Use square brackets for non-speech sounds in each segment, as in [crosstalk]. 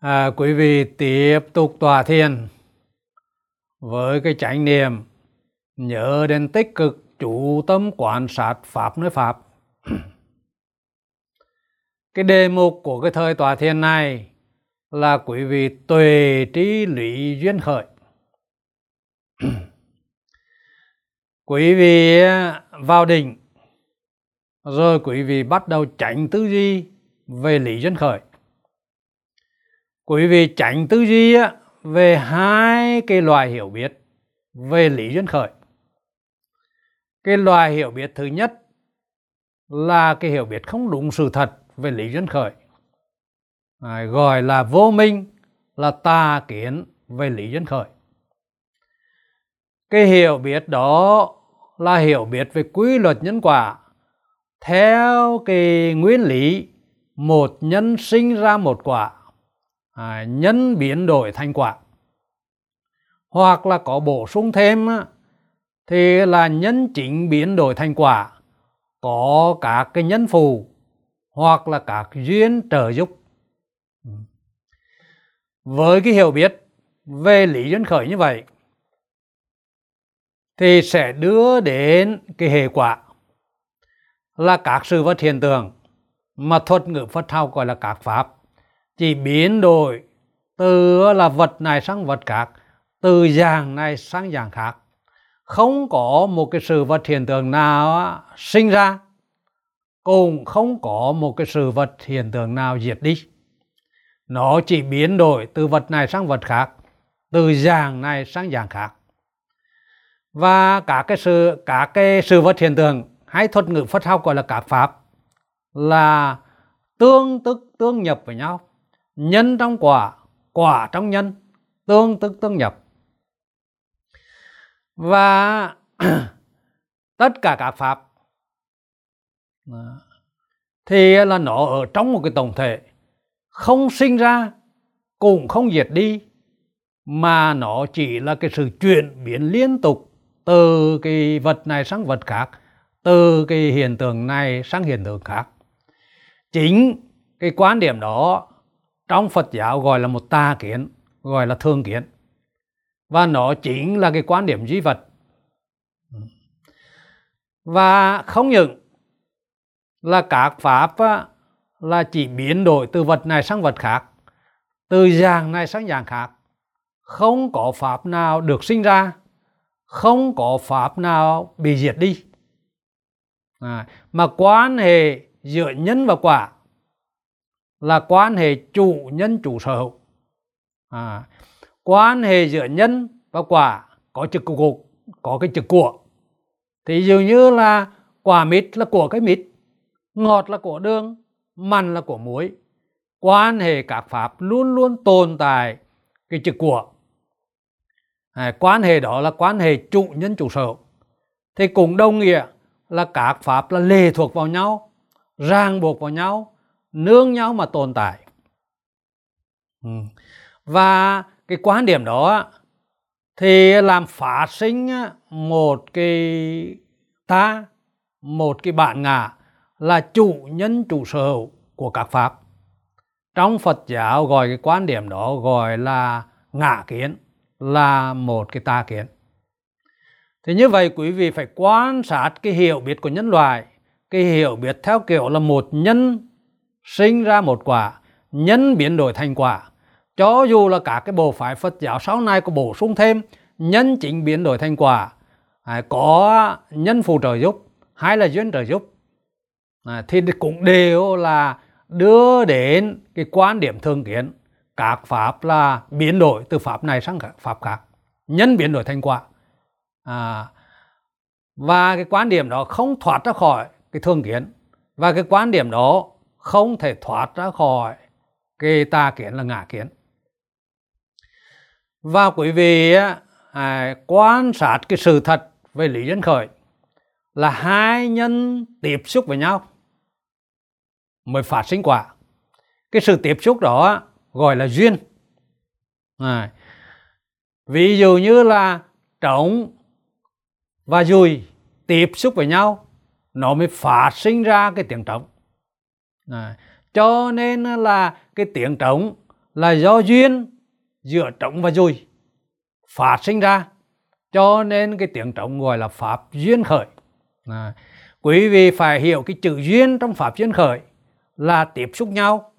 À, quý vị tiếp tục tòa thiền. Với cái chánh niệm nhớ đến tích cực chủ tâm quan sát pháp nơi pháp. [clears throat] Cái đề mục của cái thời tòa thiền này là quý vị tuệ trí lý duyên khởi. [clears throat] Quý vị vào định rồi quý vị bắt đầu tránh tư duy về lý duyên khởi quý vị tránh tư duy về hai cái loại hiểu biết về lý duyên khởi. Cái loại hiểu biết thứ nhất là cái hiểu biết không đúng sự thật về lý duyên khởi. À, gọi là vô minh là tà kiến về lý duyên khởi. Cái hiểu biết đó là hiểu biết về quy luật nhân quả. Theo cái nguyên lý một nhân sinh ra một quả à, nhân biến đổi thành quả. Hoặc là có bổ sung thêm thì là nhân chính biến đổi thành quả. Có các cái nhân phù hoặc là các duyên trợ giúp. Ừ. Với cái hiểu biết về lý duyên khởi như vậy thì sẽ đưa đến cái hệ quả là các sự vật hiện tượng mà thuật ngữ Phật học gọi là các pháp chỉ biến đổi từ là vật này sang vật khác, từ dạng này sang dạng khác. Không có một cái sự vật hiện tượng nào sinh ra, cũng không có một cái sự vật hiện tượng nào diệt đi. Nó chỉ biến đổi từ vật này sang vật khác, từ dạng này sang dạng khác. Và cả cái sự, cả cái sự vật hiện tượng hay thuật ngữ Phật học gọi là các pháp là tương tức, tương nhập với nhau nhân trong quả quả trong nhân, tương tức tương nhập. Và [clears throat] tất cả các pháp à, thì là nó ở trong một cái tổng thể. Không sinh ra, cũng không diệt đi, mà nó chỉ là cái sự chuyển biến liên tục từ cái vật này sang vật khác, từ cái hiện tượng này sang hiện tượng khác. Chính cái quan điểm đó trong Phật giáo gọi là một tà kiến gọi là thương kiến. Và nó chính là cái quan điểm duy vật. Và không những là các pháp là chỉ biến đổi từ vật này sang vật khác từ dạng này sang dạng khác. Không có pháp nào được sinh ra không có pháp nào bị diệt đi. À, mà quan hệ giữa nhân và quả là quan hệ chủ nhân chủ sở hữu. À, quan hệ giữa nhân và quả có chữ cục có cái chữ của. Thì dường như là quả mít là của cái mít ngọt là của đường mặn là của muối. Quan hệ các pháp luôn luôn tồn tại cái chữ của. À, quan hệ đó là quan hệ chủ nhân chủ sở thì cũng đồng nghĩa là các pháp là lệ thuộc vào nhau ràng buộc vào nhau nương nhau mà tồn tại. Ừ. và cái quan điểm đó thì làm phát sinh một cái ta một cái bản ngã là chủ nhân chủ sở hữu của các pháp. Trong Phật giáo gọi cái quan điểm đó gọi là ngã kiến là một cái ta kiến. Thì như vậy quý vị phải quan sát cái hiểu biết của nhân loại cái hiểu biết theo kiểu là một nhân sinh ra một quả nhân biến đổi thành quả. Cho dù là cả cái bộ phái Phật giáo sau này có bổ sung thêm nhân chính biến đổi thành quả à, có nhân phù trợ giúp hay là duyên trợ giúp à, thì cũng đều là đưa đến cái quan điểm thường kiến. Các pháp là biến đổi từ pháp này sang pháp khác nhân biến đổi thành quả. À, và cái quan điểm đó không thoát ra khỏi cái thường kiến. Và cái quan điểm đó không thể thoát ra khỏi cái tà kiến là ngã kiến. Và quý vị à, quan sát cái sự thật về lý dân khởi là hai nhân tiếp xúc với nhau mới phát sinh quả. Cái sự tiếp xúc đó gọi là duyên. À, ví dụ như là trống và dùi tiếp xúc với nhau nó mới phát sinh ra cái tiếng trống à, cho nên là cái tiếng trống là do duyên giữa trống và dùi phát sinh ra. Cho nên cái tiếng trống gọi là pháp duyên khởi. À, quý vị phải hiểu cái chữ duyên trong pháp duyên khởi là tiếp xúc nhau.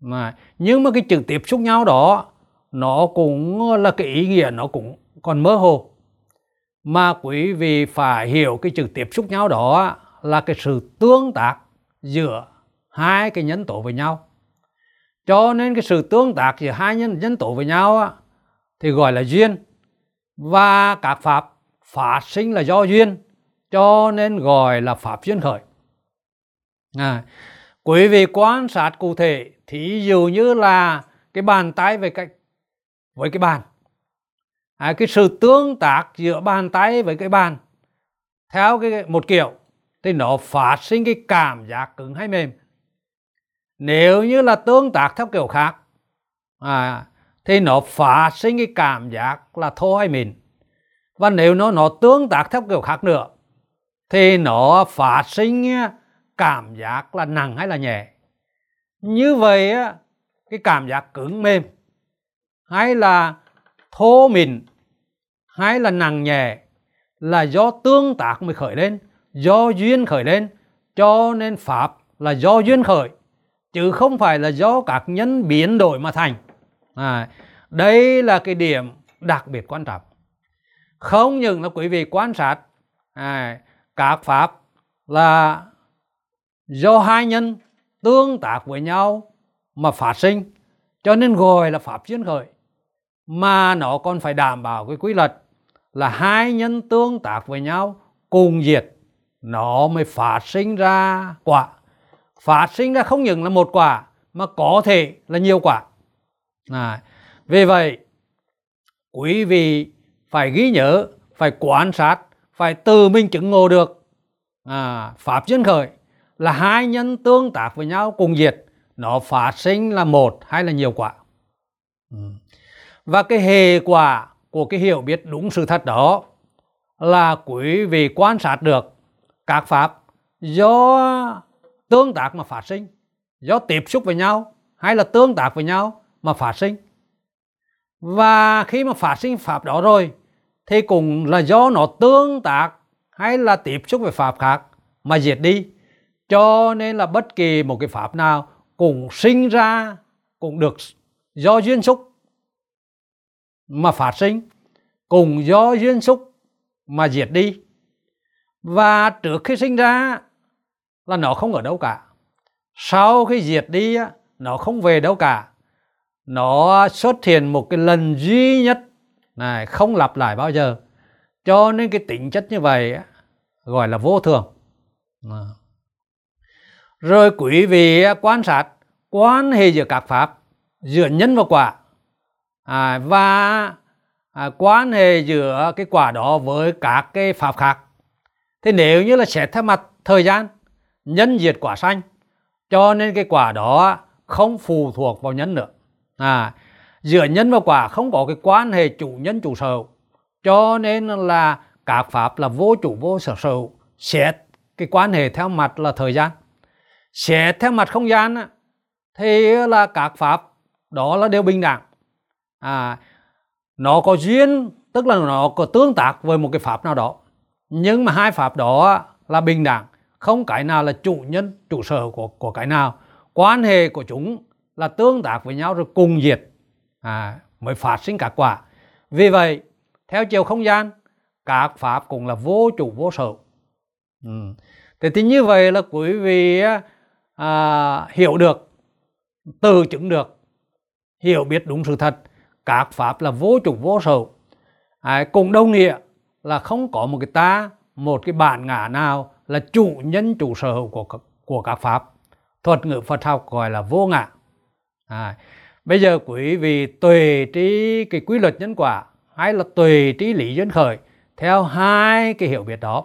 Mà nhưng mà cái chữ tiếp xúc nhau đó nó cũng là cái ý nghĩa nó cũng còn mơ hồ. Mà quý vị phải hiểu cái chữ tiếp xúc nhau đó là cái sự tương tác giữa hai cái nhân tố với nhau. Cho nên cái sự tương tác giữa hai nhân nhân tố với nhau á, thì gọi là duyên. Và các pháp phát sinh là do duyên cho nên gọi là pháp duyên khởi. À, quý vị quan sát cụ thể thí dụ như là cái bàn tay với cái với cái bàn. À, cái sự tương tác giữa bàn tay với cái bàn theo cái một kiểu thì nó phát sinh cái cảm giác cứng hay mềm nếu như là tương tác theo kiểu khác à, thì nó phát sinh cái cảm giác là thô hay mịn. Và nếu nó nó tương tác theo kiểu khác nữa thì nó phát sinh à, cảm giác là nặng hay là nhẹ. Như vậy à, cái cảm giác cứng mềm hay là thô mịn hay là nặng nhẹ là do tương tác mới khởi lên do duyên khởi lên cho nên pháp là do duyên khởi chứ không phải là do các nhân biến đổi mà thành. À, đây là cái điểm đặc biệt quan trọng. Không những là quý vị quan sát à, các pháp là do hai nhân tương tác với nhau mà phát sinh. Cho nên gọi là pháp duyên khởi. Mà nó còn phải đảm bảo cái quy luật là hai nhân tương tác với nhau cùng diệt nó mới phát sinh ra quả phát sinh ra không những là một quả mà có thể là nhiều quả. À, vì vậy quý vị phải ghi nhớ phải quan sát phải từ mình chứng ngộ được. À, pháp duyên khởi là hai nhân tương tác với nhau cùng diệt. Nó phát sinh là một hay là nhiều quả? Ừ. và cái hệ quả của cái hiểu biết đúng sự thật đó là quý vị quan sát được các pháp do tương tác mà phát sinh. Do tiếp xúc với nhau hay là tương tác với nhau mà phát sinh. Và khi mà phát sinh pháp đó rồi, thì cũng là do nó tương tác hay là tiếp xúc với pháp khác mà diệt đi. Cho nên là bất kỳ một cái pháp nào cũng sinh ra, cũng được do duyên xúc mà phát sinh cùng do duyên xúc mà diệt đi. Và trước khi sinh ra là nó không ở đâu cả. Sau khi diệt đi nó không về đâu cả. Nó xuất hiện một cái lần duy nhất này không lặp lại bao giờ. Cho nên cái tính chất như vậy gọi là vô thường. Rồi quý vị quan sát quan hệ giữa các pháp giữa nhân và quả. À, và à, quan hệ giữa cái quả đó với các cái pháp khác. Thế nếu như là xét theo mặt thời gian nhân diệt quả sanh. Cho nên cái quả đó không phụ thuộc vào nhân nữa. À giữa nhân và quả không có cái quan hệ chủ nhân chủ sở cho nên là các pháp là vô chủ vô sở sở xét cái quan hệ theo mặt là thời gian. Xét theo mặt không gian thì là các pháp đó là đều bình đẳng. À nó có duyên, tức là nó có tương tác với một cái pháp nào đó. Nhưng mà hai pháp đó là bình đẳng không cái nào là chủ nhân chủ sở của của cái nào. Quan hệ của chúng là tương tác với nhau rồi cùng diệt à, mới phát sinh các quả. Vì vậy theo chiều không gian các pháp cũng là vô chủ vô sở. Ừ. thế thì như vậy là quý vị à, hiểu được từ chứng được hiểu biết đúng sự thật các pháp là vô chủ vô sở. À, cùng đồng nghĩa là không có một cái ta một cái bản ngã nào là chủ nhân chủ sở hữu của của các pháp. Thuật ngữ Phật học gọi là vô ngã. À, bây giờ quý vị tùy trí cái quy luật nhân quả hay là tùy trí lý duyên khởi theo hai cái hiểu biết đó.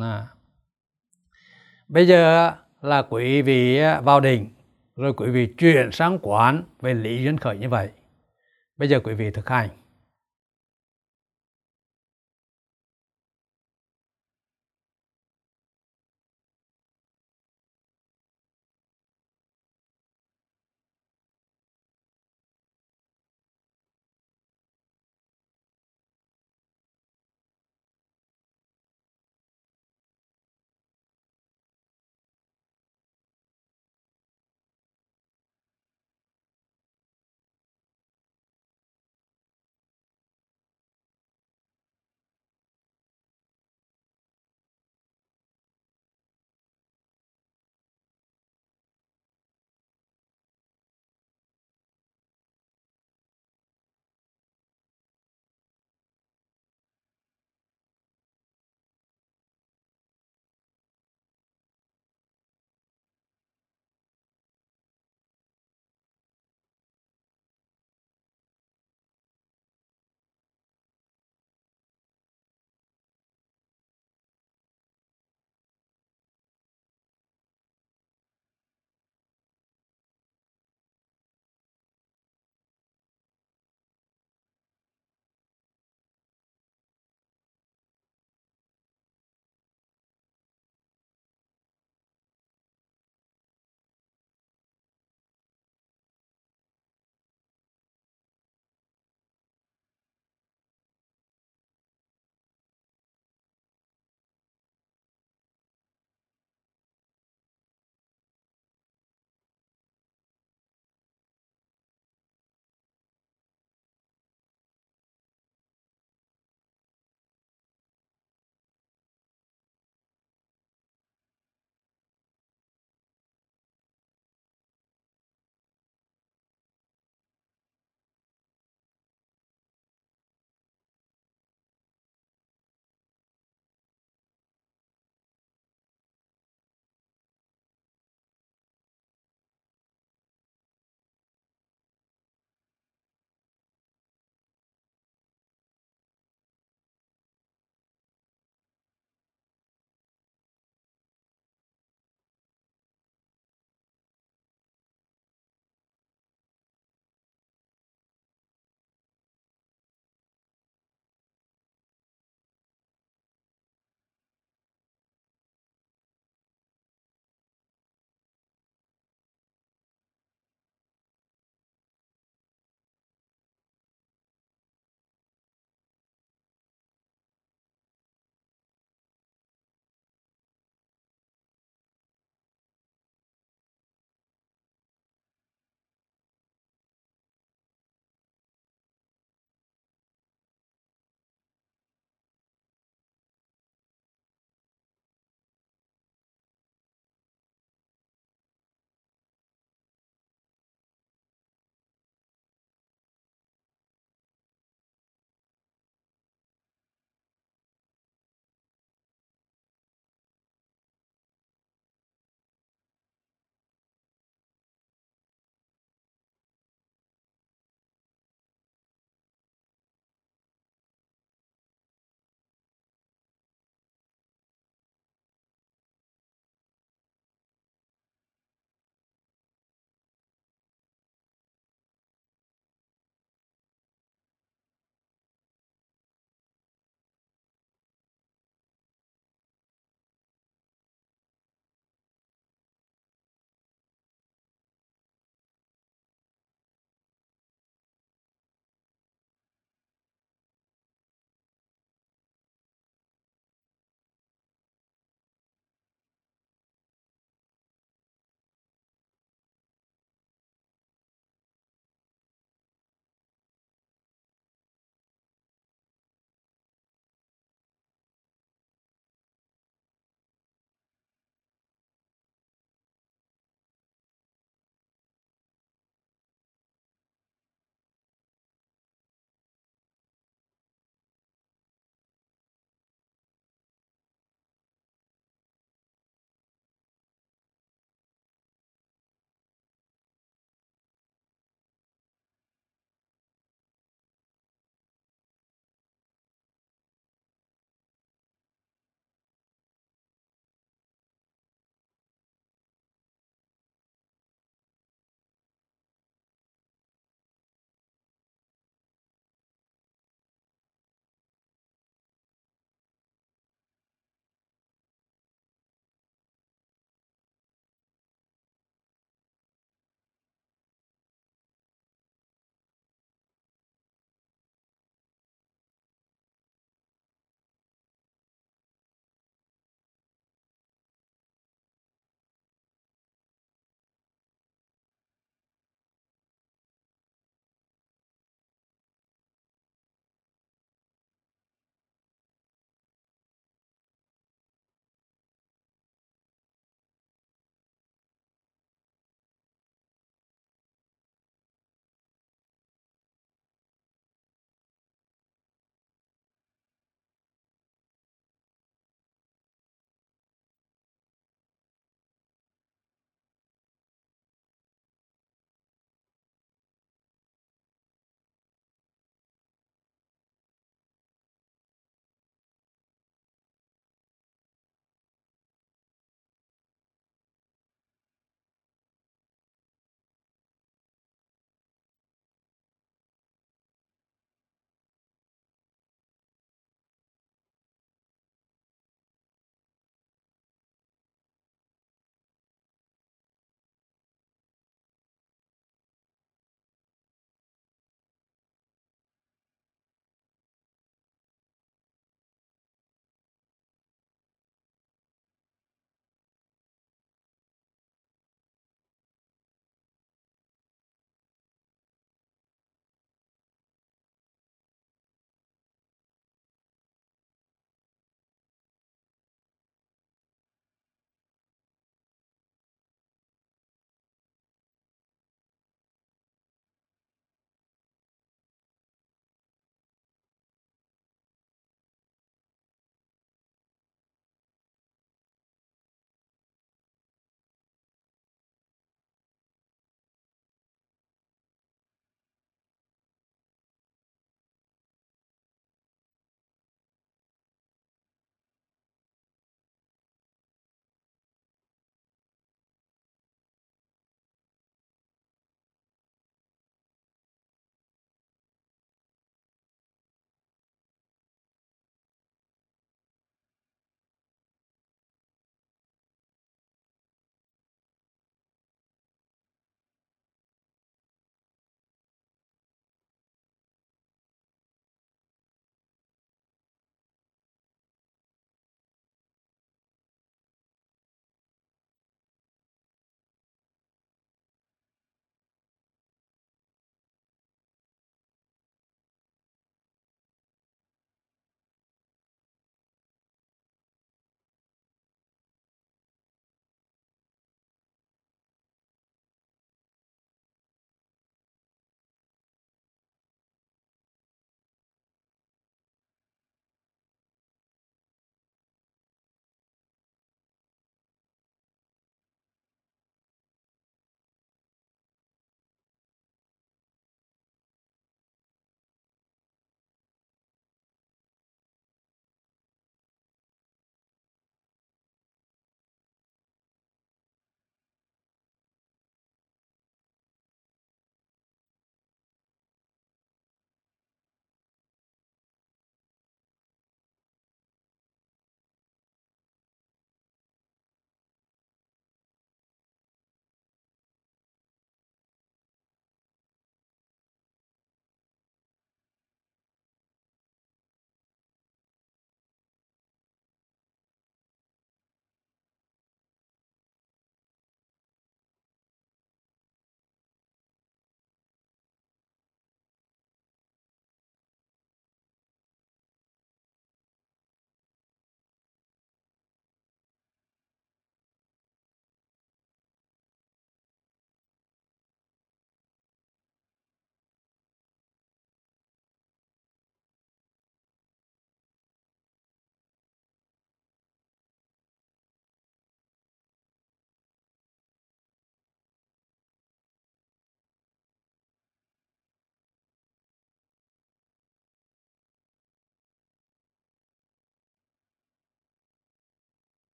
À. bây giờ là quý vị vào đỉnh rồi quý vị chuyển sang quán về lý duyên khởi như vậy. Bây giờ quý vị thực hành.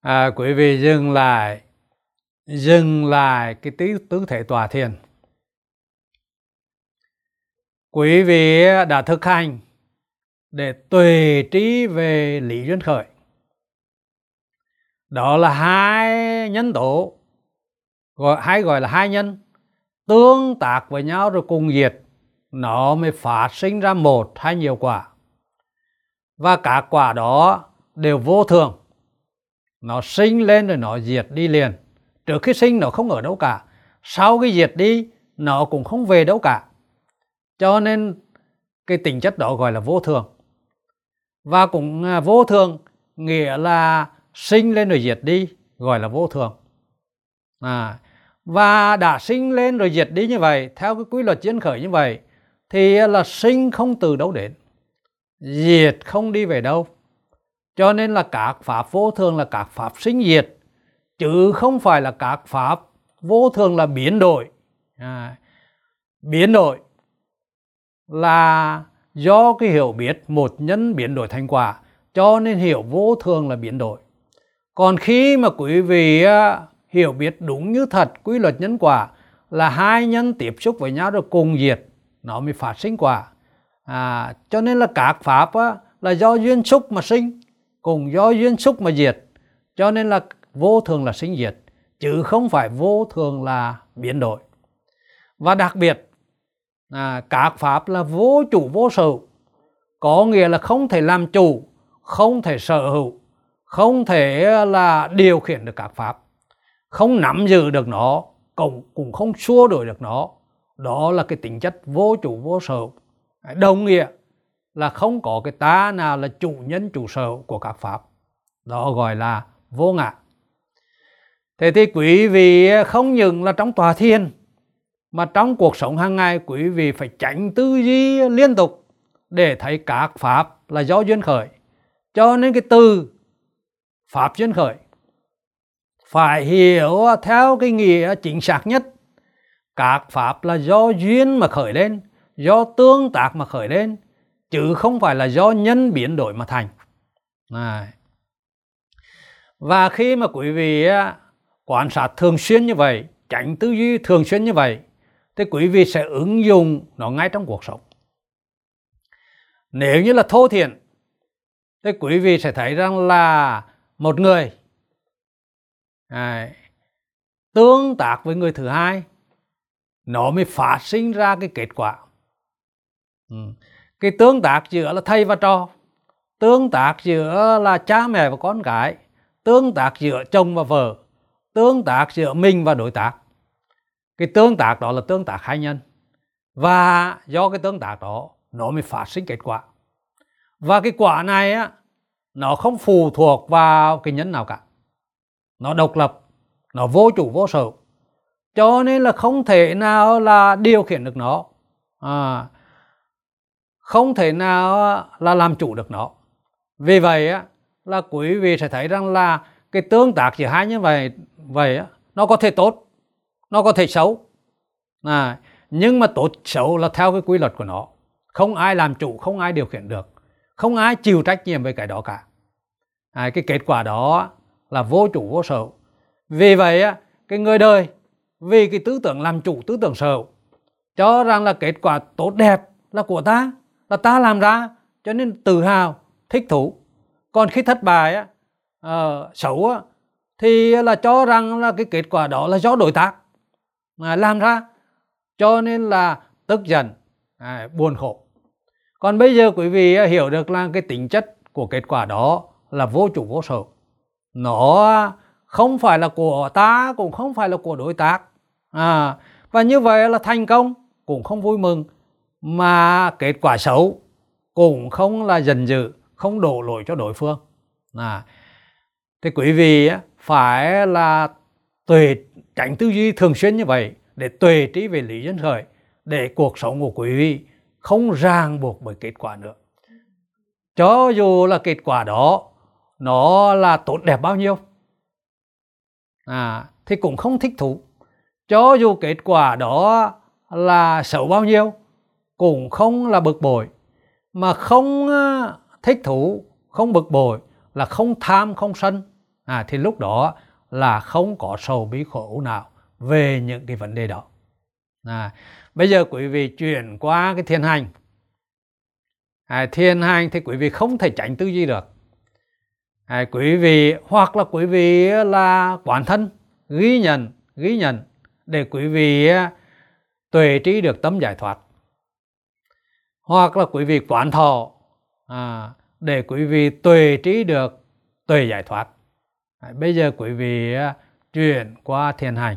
À, quý vị dừng lại dừng lại cái tứ tứ thể tòa thiền. Quý vị đã thực hành để tuệ trí về lý duyên khởi. Đó là hai nhân tố gọi hay gọi là hai nhân tương tác với nhau rồi cùng diệt nó mới phát sinh ra một hay nhiều quả. Và cả quả đó đều vô thường nó sinh lên rồi nó diệt đi liền. Trước khi sinh nó không ở đâu cả. Sau khi diệt đi nó cũng không về đâu cả. Cho nên cái tính chất đó gọi là vô thường. Và cũng à, vô thường nghĩa là sinh lên rồi diệt đi gọi là vô thường. À, và đã sinh lên rồi diệt đi như vậy theo cái quy luật chiến khởi như vậy thì là sinh không từ đâu đến. Diệt không đi về đâu cho nên là các pháp vô thường là các pháp sinh diệt chứ không phải là các pháp vô thường là biến đổi. À, biến đổi là do cái hiểu biết một nhân biến đổi thành quả cho nên hiểu vô thường là biến đổi. Còn khi mà quý vị à, hiểu biết đúng như thật quy luật nhân quả là hai nhân tiếp xúc với nhau rồi cùng diệt nó mới phát sinh quả. À, cho nên là các pháp á, là do duyên xúc mà sinh cùng do duyên xúc mà diệt. Cho nên là vô thường là sinh diệt chứ không phải vô thường là biến đổi. Và đặc biệt à, các pháp là vô chủ vô sở có nghĩa là không thể làm chủ không thể sở hữu không thể à, là điều khiển được các pháp. Không nắm giữ được nó cũng cũng không xua đổi được nó. Đó là cái tính chất vô chủ vô sở đồng nghĩa là không có cái ta nào là chủ nhân, chủ sở của các pháp. Đó gọi là vô ngã. Thế thì quý vị ờ, không những là trong tòa thiên mà trong cuộc sống hàng ngày, quý vị phải tránh tư duy liên tục để thấy các pháp là do duyên khởi. Cho nên cái từ pháp duyên khởi phải hiểu theo cái nghĩa chính xác nhất. Các pháp là do duyên mà khởi lên, do tương tác mà khởi lên chứ không phải là do nhân biến đổi mà thành này. và khi mà quý vị quan sát thường xuyên như vậy tránh tư duy thường xuyên như vậy thì quý vị sẽ ứng dụng nó ngay trong cuộc sống nếu như là thô thiện thì quý vị sẽ thấy rằng là một người này, tương tác với người thứ hai nó mới phát sinh ra cái kết quả ừ cái tương tác giữa là thầy và trò tương tác giữa là cha mẹ và con cái tương tác giữa chồng và vợ tương tác giữa mình và đối tác. Cái tương tác đó là tương tác hai nhân và do cái tương tác đó nó mới phát sinh kết quả. Và cái quả này á nó không phụ thuộc vào cái nhân nào cả. Nó độc lập nó vô chủ vô sở. Cho nên là không thể nào là điều khiển được nó. À, không thể nào là làm chủ được nó. Vì vậy á là quý vị sẽ thấy rằng là cái tương tác giữa hai như vậy vậy á nó có thể tốt nó có thể xấu. À, nhưng mà tốt xấu là theo cái quy luật của nó. Không ai làm chủ không ai điều khiển được. Không ai chịu trách nhiệm về cái đó cả. À, cái kết quả đó là vô chủ vô sở. Vì vậy á cái người đời vì cái tư tưởng làm chủ tư tưởng sở cho rằng là kết quả tốt đẹp là của ta là ta làm ra cho nên tự hào thích thú. Còn khi thất bại á uh, xấu á thì là cho rằng là cái kết quả đó là do đối tác mà làm ra. Cho nên là tức giận à, buồn khổ. Còn bây giờ quý vị hiểu được là cái tính chất của kết quả đó là vô chủ vô sở. Nó không phải là của ta cũng không phải là của đối tác. À, và như vậy là thành công cũng không vui mừng mà kết quả xấu cũng không là giận dữ không đổ lỗi cho đối phương. À, thì quý vị phải là tuệ tránh tư duy thường xuyên như vậy để tuệ trí về lý dân khởi để cuộc sống của quý vị không ràng buộc bởi kết quả nữa. Cho dù là kết quả đó nó là tốt đẹp bao nhiêu? À, thì cũng không thích thú. Cho dù kết quả đó là xấu bao nhiêu cũng không là bực bội. Mà không ờ, thích thú không bực bội là không tham không sân. À, thì lúc đó là không có sầu bí khổ nào về những cái vấn đề đó. À, bây giờ quý vị chuyển qua cái thiên hành. À, thiên hành thì quý vị không thể tránh tư duy được. À, quý vị hoặc là quý vị là quán thân ghi nhận ghi nhận để quý vị ờ, tuệ trí được tâm giải thoát hoặc là quý vị quán thọ à, để quý vị tuệ trí được tuệ giải thoát. À, bây giờ quý vị à, chuyển qua thiền hành.